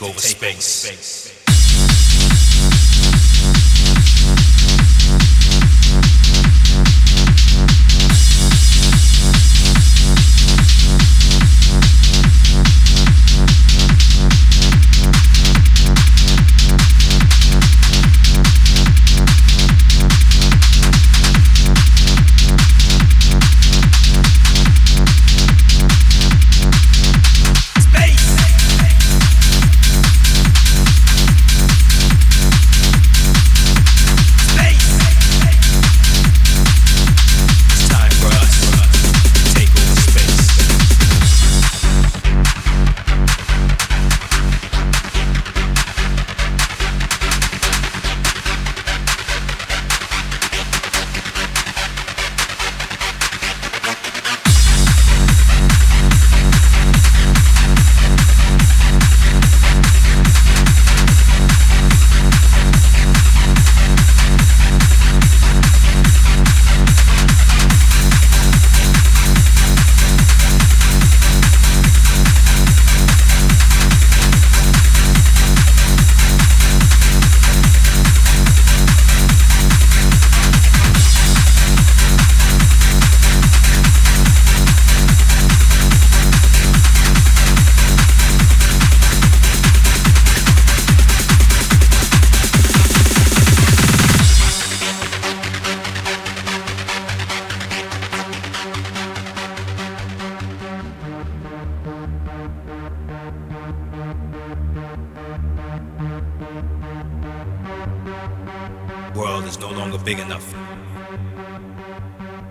take over space.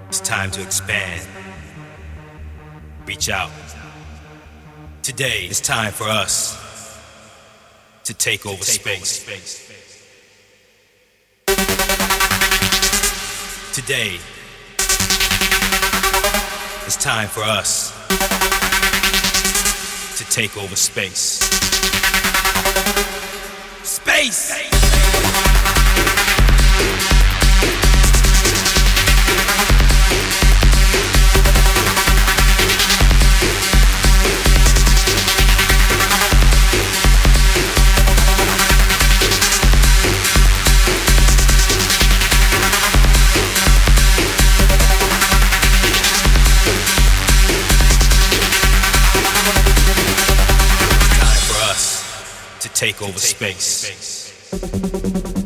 It's time to expand. Reach out. Today is time for us to take over space. Today it's time for us to take over space. Space! Time take over space. Space.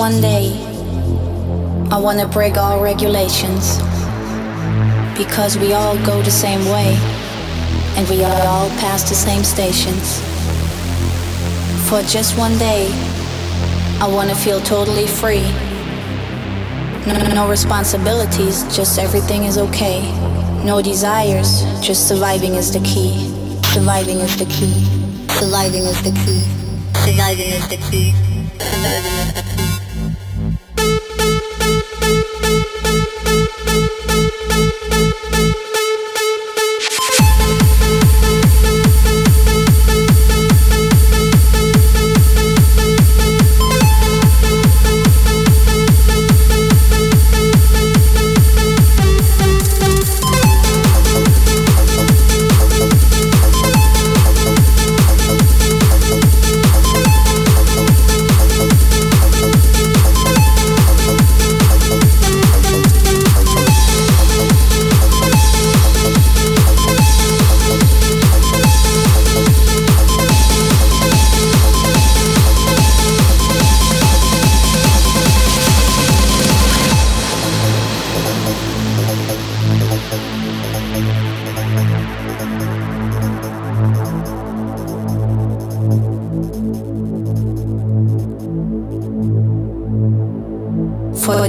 One day, I wanna break all regulations. Because we all go the same way, and we all pass the same stations. For just one day, I wanna feel totally free. No, no responsibilities, just everything is okay. No desires, just surviving is the key. Surviving is the key. Surviving is the key. Surviving is the key. Surviving is the key.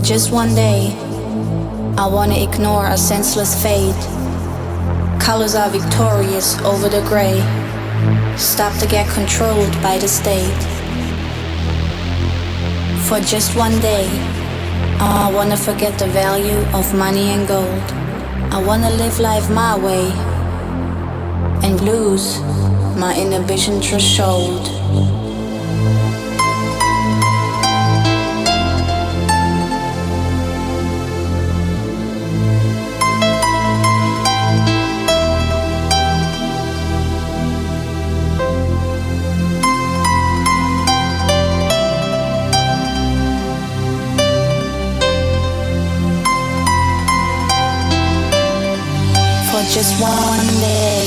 Just one day, I wanna ignore a senseless fate. Colors are victorious over the gray. Stop to get controlled by the state. For just one day, oh, I wanna forget the value of money and gold. I wanna live life my way and lose my inhibition threshold. Just one day.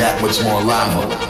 That much more lava.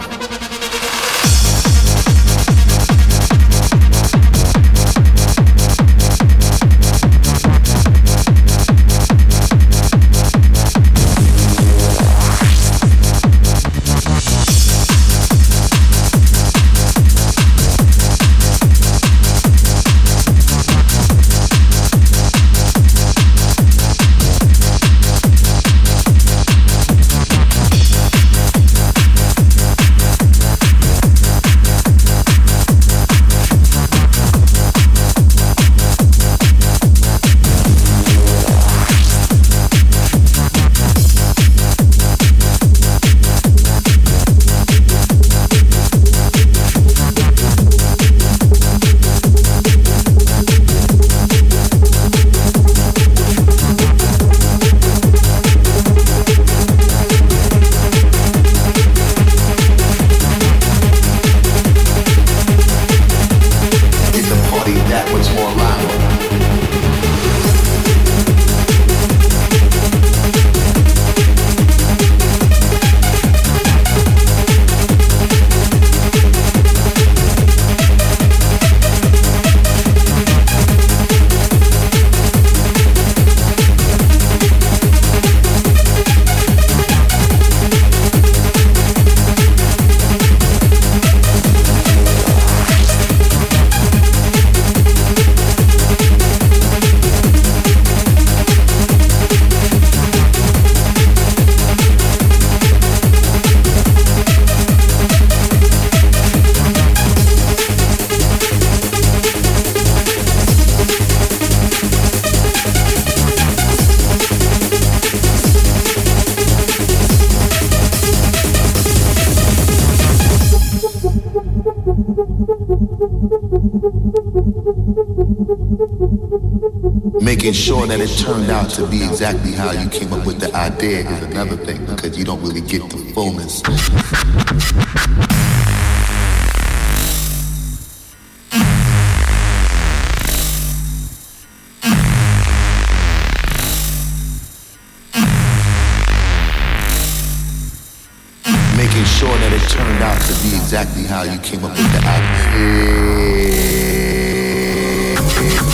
That it turned out to be exactly how you came up with the idea is another thing because you don't really get the fullness. Making sure that it turned out to be exactly how you came up with the idea.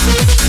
Thank